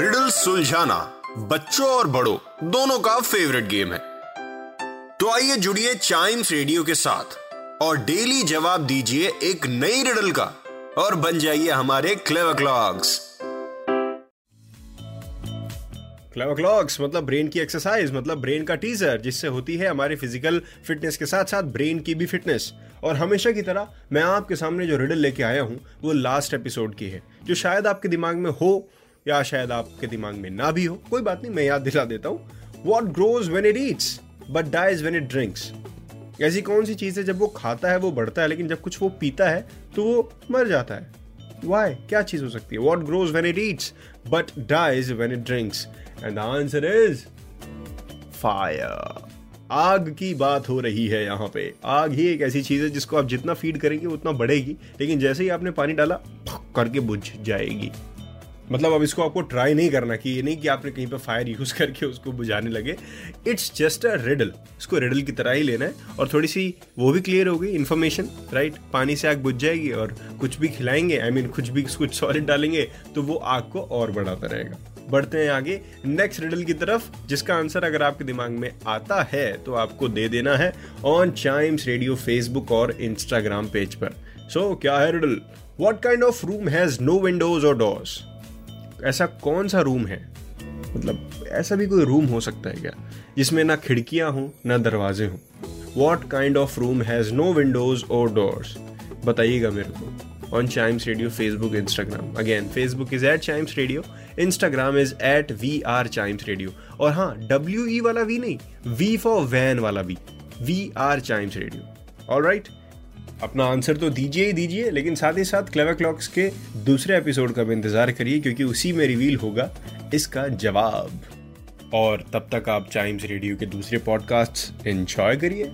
Riddle सुलझाना बच्चों और बड़ों, दोनों का फेवरेट गेम है। तो आइए जुड़िए चाइम्स रेडियो के साथ और डेली जवाब दीजिए एक नई रिडल का और बन जाइए हमारे क्लेवर क्लॉक्स क्लेवर क्लॉक्स मतलब ब्रेन की एक्सरसाइज मतलब ब्रेन का टीजर जिससे होती है हमारे फ़िज़िकल फिटनेस के साथ साथ ब्रेन की भी फिटनेस और हमेशा की तरह मैं आपके सामने जो रिडल लेके आया हूँ, वो लास्ट एपिसोड की है, जो शायद आपके दिमाग में हो या शायद आपके दिमाग में ना भी हो। कोई बात नहीं, मैं याद दिला देता हूँ। What grows when it eats but dies when it drinks ऐसी कौन सी चीज़ है, जब वो खाता है, वो बढ़ता है, लेकिन जब कुछ वो पीता है तो वो मर जाता है। वाई क्या चीज़ हो सकती है? What grows when it eats but dies when it drinks and answer is fire आग की बात हो रही है यहाँ पे। आग ही एक ऐसी चीज़ है, जिसको आप जितना फ़ीड करेंगे उतना बढ़ेगी। लेकिन जैसे ही आपने पानी डाला करके बुझ जाएगी। मतलब अब इसको आपको ट्राई नहीं करना कि ये नहीं कि आपने कहीं पे फायर यूज़ करके उसको बुझाने लगे। इट्स जस्ट अ रिडल इसको रिडल की तरह ही लेना है और थोड़ी सी वो भी क्लियर हो गई इन्फॉर्मेशन राइट पानी से आग बुझ जाएगी और कुछ भी खिलाएँगे आई I मीन mean, कुछ भी कुछ सॉलिड डालेंगे तो वो आग को और बढ़ाता रहेगा। बढ़ते हैं आगे। नेक्स्ट रिडल की तरफ़ जिसका आंसर अगर आपके दिमाग में आता है तो आपको दे देना है ऑन चाइम्स रेडियो फेसबुक और इंस्टाग्राम पेज पर। सो so, क्या है riddle what kind of room has no windows और डोर्स ऐसा कौन सा रूम है? मतलब ऐसा भी कोई रूम हो सकता है क्या? जिसमें ना खिड़कियाँ हों, ना दरवाजे हों। What kind of room has no windows और डोर्स बताइएगा मेरे को। On Chimes radio Facebook Instagram again Facebook is at Chimes radio Instagram is at we are Chimes radio और हाँ डब्ल्यू ई वाला वी नहीं वी फॉर वैन वाला V we are Chimes radio all right अपना answer तो दीजिए ही दीजिए, लेकिन साथ ही साथ क्लेवर क्लॉक्स के दूसरे एपिसोड का भी इंतज़ार करिए, क्योंकि उसी में रिवील होगा इसका जवाब। और तब तक आप टाइम्स रेडियो के दूसरे पॉडकास्ट एंजॉय करिए।